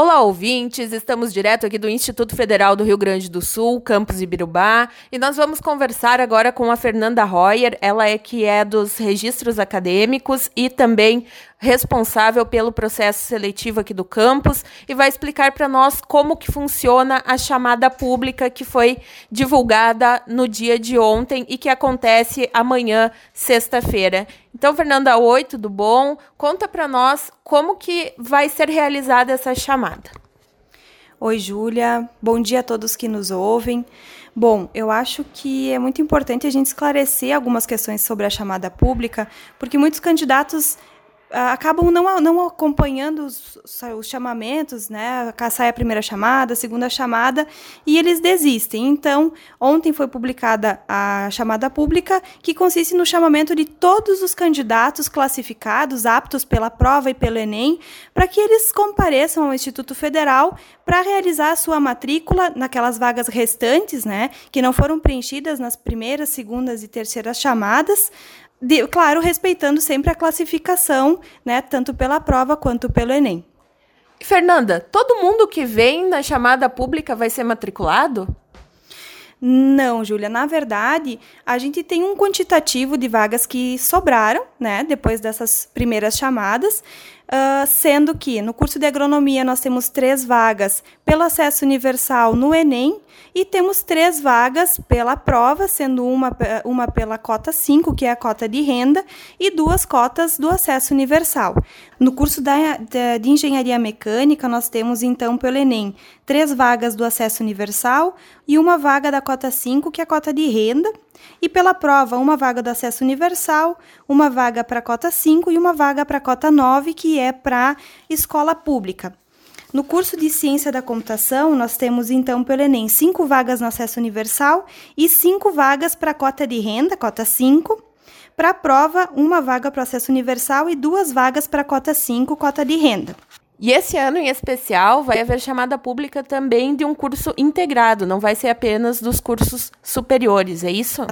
Olá, ouvintes! Estamos direto aqui do Instituto Federal do Rio Grande do Sul, campus Ibirubá, e nós vamos conversar agora com a Fernanda Royer, ela é que é dos registros acadêmicos e também responsável pelo processo seletivo aqui do campus e vai explicar para nós como que funciona a chamada pública que foi divulgada no dia de ontem e que acontece amanhã, sexta-feira. Então, Fernanda, oi, tudo bom? Conta para nós como que vai ser realizada essa chamada. Oi, Júlia. Bom dia a todos que nos ouvem. Bom, eu acho que é muito importante a gente esclarecer algumas questões sobre a chamada pública, porque muitos candidatos acabam não, não acompanhando os, os, chamamentos, né? Sai a primeira chamada, a segunda chamada, e eles desistem. Então, ontem foi publicada a chamada pública, que consiste no chamamento de todos os candidatos classificados, aptos pela prova e pelo Enem, para que eles compareçam ao Instituto Federal para realizar a sua matrícula naquelas vagas restantes, né? Que não foram preenchidas nas primeiras, segundas e terceiras chamadas, de, claro, respeitando sempre a classificação, né, tanto pela prova quanto pelo Enem. Fernanda, todo mundo que vem na chamada pública vai ser matriculado? Não, Júlia. Na verdade, a gente tem um quantitativo de vagas que sobraram, né, depois dessas primeiras chamadas, uh, sendo que no curso de agronomia nós temos três vagas pelo acesso universal no Enem e temos três vagas pela prova, sendo uma, uma pela cota 5, que é a cota de renda, e duas cotas do acesso universal. No curso da, de, de engenharia mecânica, nós temos então pelo Enem três vagas do acesso universal e uma vaga da cota 5, que é a cota de renda, e pela prova, uma vaga do acesso universal, uma vaga para a cota 5 e uma vaga para a cota 9, que é para escola pública. No curso de Ciência da Computação, nós temos então pelo Enem cinco vagas no acesso universal e cinco vagas para a cota de renda, cota 5. Para a prova, uma vaga para o acesso universal e duas vagas para a cota 5, cota de renda. E esse ano em especial vai haver chamada pública também de um curso integrado, não vai ser apenas dos cursos superiores, é isso?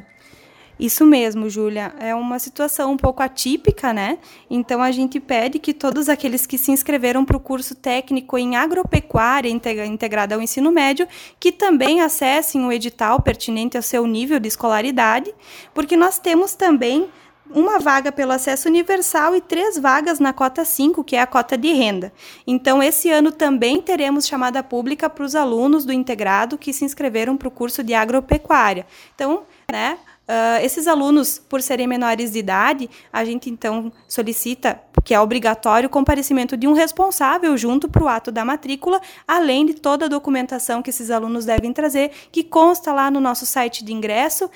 Isso mesmo, Júlia. É uma situação um pouco atípica, né? Então a gente pede que todos aqueles que se inscreveram para o curso técnico em agropecuária integrada ao ensino médio, que também acessem o edital pertinente ao seu nível de escolaridade, porque nós temos também uma vaga pelo acesso universal e três vagas na cota 5, que é a cota de renda. Então, esse ano também teremos chamada pública para os alunos do integrado que se inscreveram para o curso de agropecuária. Então, né, Uh, esses alunos, por serem menores de idade, a gente então solicita que é obrigatório o comparecimento de um responsável junto para o ato da matrícula, além de toda a documentação que esses alunos devem trazer, que consta lá no nosso site de ingresso, uh,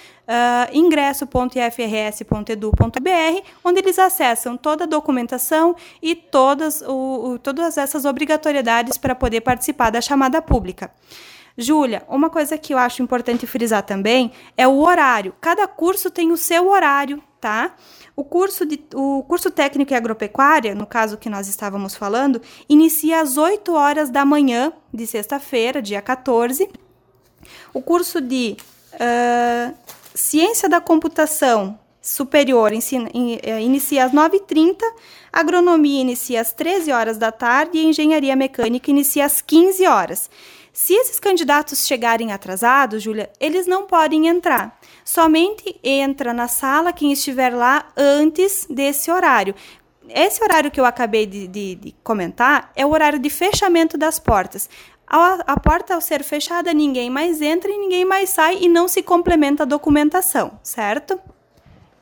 ingresso.ifrs.edu.br, onde eles acessam toda a documentação e todas, o, o, todas essas obrigatoriedades para poder participar da chamada pública. Júlia, uma coisa que eu acho importante frisar também é o horário. Cada curso tem o seu horário, tá? O curso, de, o curso técnico em agropecuária, no caso que nós estávamos falando, inicia às 8 horas da manhã de sexta-feira, dia 14. O curso de uh, Ciência da Computação Superior ensina, in, uh, inicia às 9h30, Agronomia inicia às 13 horas da tarde e Engenharia Mecânica inicia às 15 horas. Se esses candidatos chegarem atrasados, Júlia, eles não podem entrar. Somente entra na sala quem estiver lá antes desse horário. Esse horário que eu acabei de, de, de comentar é o horário de fechamento das portas. A, a, porta, ao ser fechada, ninguém mais entra e ninguém mais sai e não se complementa a documentação, certo?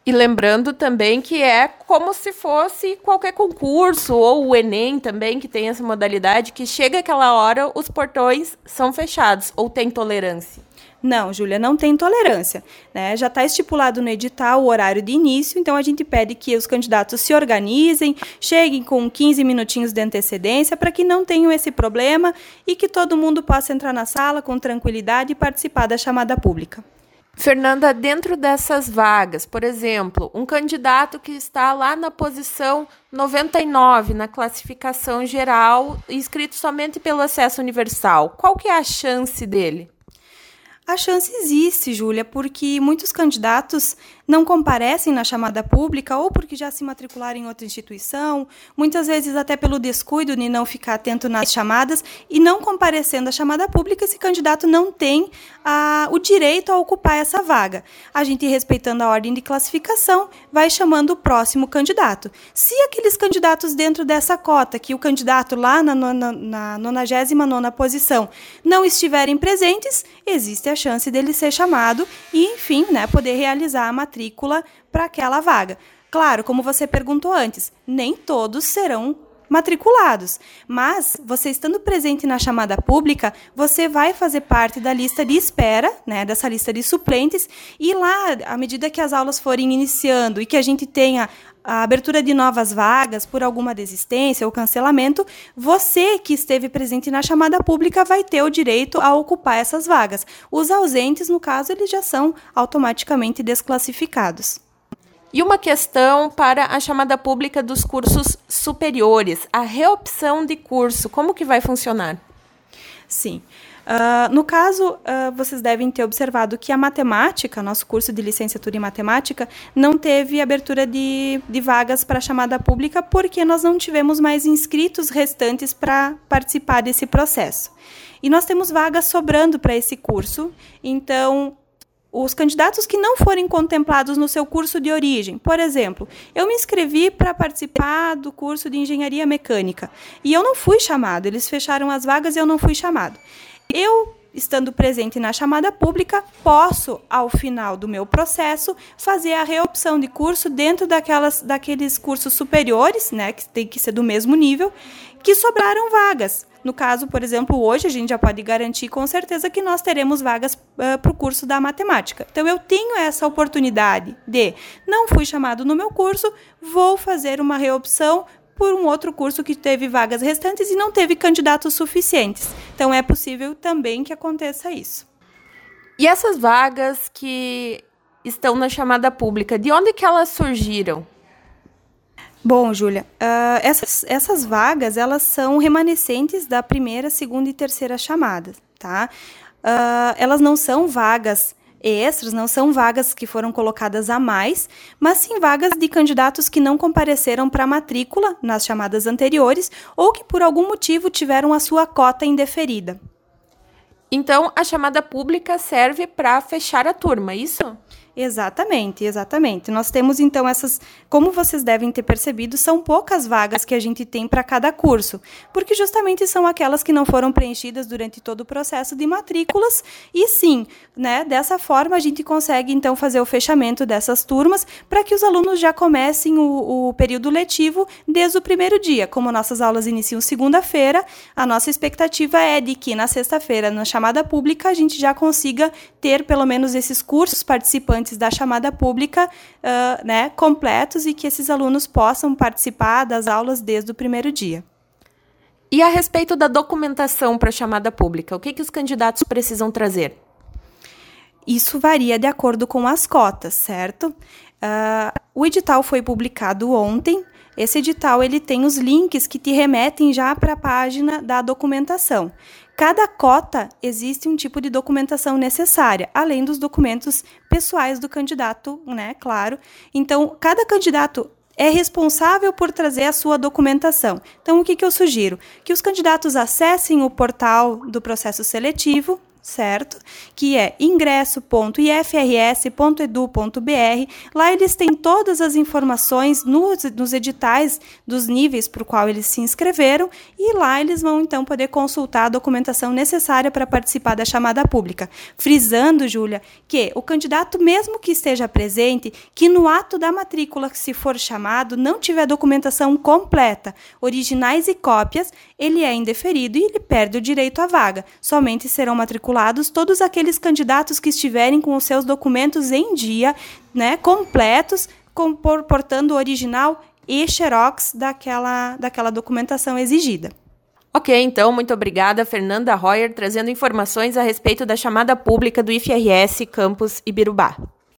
E lembrando também que é como se fosse qualquer concurso, ou o Enem também, que tem essa modalidade, que chega aquela hora, os portões são fechados, ou tem tolerância. Não, Júlia, não tem tolerância. Né? Já está estipulado no edital o horário de início, então a gente pede que os candidatos se organizem, cheguem com 15 minutinhos de antecedência para que não tenham esse problema e que todo mundo possa entrar na sala com tranquilidade e participar da chamada pública. Fernanda, dentro dessas vagas, por exemplo, um candidato que está lá na posição 99 na classificação geral, inscrito somente pelo acesso universal, qual que é a chance dele? A chance existe, Júlia, porque muitos candidatos não comparecem na chamada pública ou porque já se matricularam em outra instituição, muitas vezes até pelo descuido de não ficar atento nas chamadas e não comparecendo à chamada pública, esse candidato não tem a, o direito a ocupar essa vaga. A gente, respeitando a ordem de classificação, vai chamando o próximo candidato. Se aqueles candidatos dentro dessa cota, que o candidato lá na, nona, na 99 posição, não estiverem presentes, existe a chance dele ser chamado e, enfim, né, poder realizar a matrícula para aquela vaga. Claro, como você perguntou antes, nem todos serão matriculados. Mas você estando presente na chamada pública, você vai fazer parte da lista de espera, né, dessa lista de suplentes, e lá, à medida que as aulas forem iniciando e que a gente tenha a abertura de novas vagas por alguma desistência ou cancelamento, você que esteve presente na chamada pública vai ter o direito a ocupar essas vagas. Os ausentes, no caso, eles já são automaticamente desclassificados. E uma questão para a chamada pública dos cursos superiores, a reopção de curso, como que vai funcionar? Sim. Uh, no caso, uh, vocês devem ter observado que a matemática, nosso curso de licenciatura em matemática, não teve abertura de, de vagas para a chamada pública porque nós não tivemos mais inscritos restantes para participar desse processo. E nós temos vagas sobrando para esse curso, então os candidatos que não forem contemplados no seu curso de origem. Por exemplo, eu me inscrevi para participar do curso de engenharia mecânica e eu não fui chamado. Eles fecharam as vagas e eu não fui chamado. Eu estando presente na chamada pública, posso, ao final do meu processo, fazer a reopção de curso dentro daquelas, daqueles cursos superiores, né, que tem que ser do mesmo nível, que sobraram vagas. No caso, por exemplo, hoje a gente já pode garantir com certeza que nós teremos vagas uh, para o curso da matemática. Então, eu tenho essa oportunidade de não fui chamado no meu curso, vou fazer uma reopção por um outro curso que teve vagas restantes e não teve candidatos suficientes. Então, é possível também que aconteça isso. E essas vagas que estão na chamada pública, de onde que elas surgiram? Bom, Júlia, uh, essas, essas vagas elas são remanescentes da primeira, segunda e terceira chamada, tá? Uh, elas não são vagas extras, não são vagas que foram colocadas a mais, mas sim vagas de candidatos que não compareceram para matrícula nas chamadas anteriores ou que por algum motivo tiveram a sua cota indeferida. Então, a chamada pública serve para fechar a turma, é isso? Exatamente, exatamente. Nós temos então essas, como vocês devem ter percebido, são poucas vagas que a gente tem para cada curso, porque justamente são aquelas que não foram preenchidas durante todo o processo de matrículas. E sim, né, dessa forma a gente consegue então fazer o fechamento dessas turmas para que os alunos já comecem o, o período letivo desde o primeiro dia. Como nossas aulas iniciam segunda-feira, a nossa expectativa é de que na sexta-feira, na chamada pública, a gente já consiga ter pelo menos esses cursos participantes participantes da chamada pública uh, né, completos e que esses alunos possam participar das aulas desde o primeiro dia. E a respeito da documentação para a chamada pública, o que, que os candidatos precisam trazer? Isso varia de acordo com as cotas, certo? Uh, o edital foi publicado ontem. Esse edital ele tem os links que te remetem já para a página da documentação. Cada cota existe um tipo de documentação necessária, além dos documentos pessoais do candidato, né? Claro. Então, cada candidato é responsável por trazer a sua documentação. Então, o que, que eu sugiro? Que os candidatos acessem o portal do processo seletivo, certo? Que é ingresso.ifrs.edu.br. Lá eles têm todas as informações nos, nos editais dos níveis para qual eles se inscreveram e lá eles vão então poder consultar a documentação necessária para participar da chamada pública. Frisando, Júlia, que o candidato, mesmo que esteja presente, que no ato da matrícula, se for chamado, não tiver documentação completa, originais e cópias, ele é indeferido e ele perde o direito à vaga. Somente serão matriculados todos aqueles candidatos que estiverem com os seus documentos em dia, né, completos, com, portando o original e xerox daquela, daquela documentação exigida. Ok, então, muito obrigada, Fernanda Royer, trazendo informações a respeito da chamada pública do IFRS Campus Ibirubá.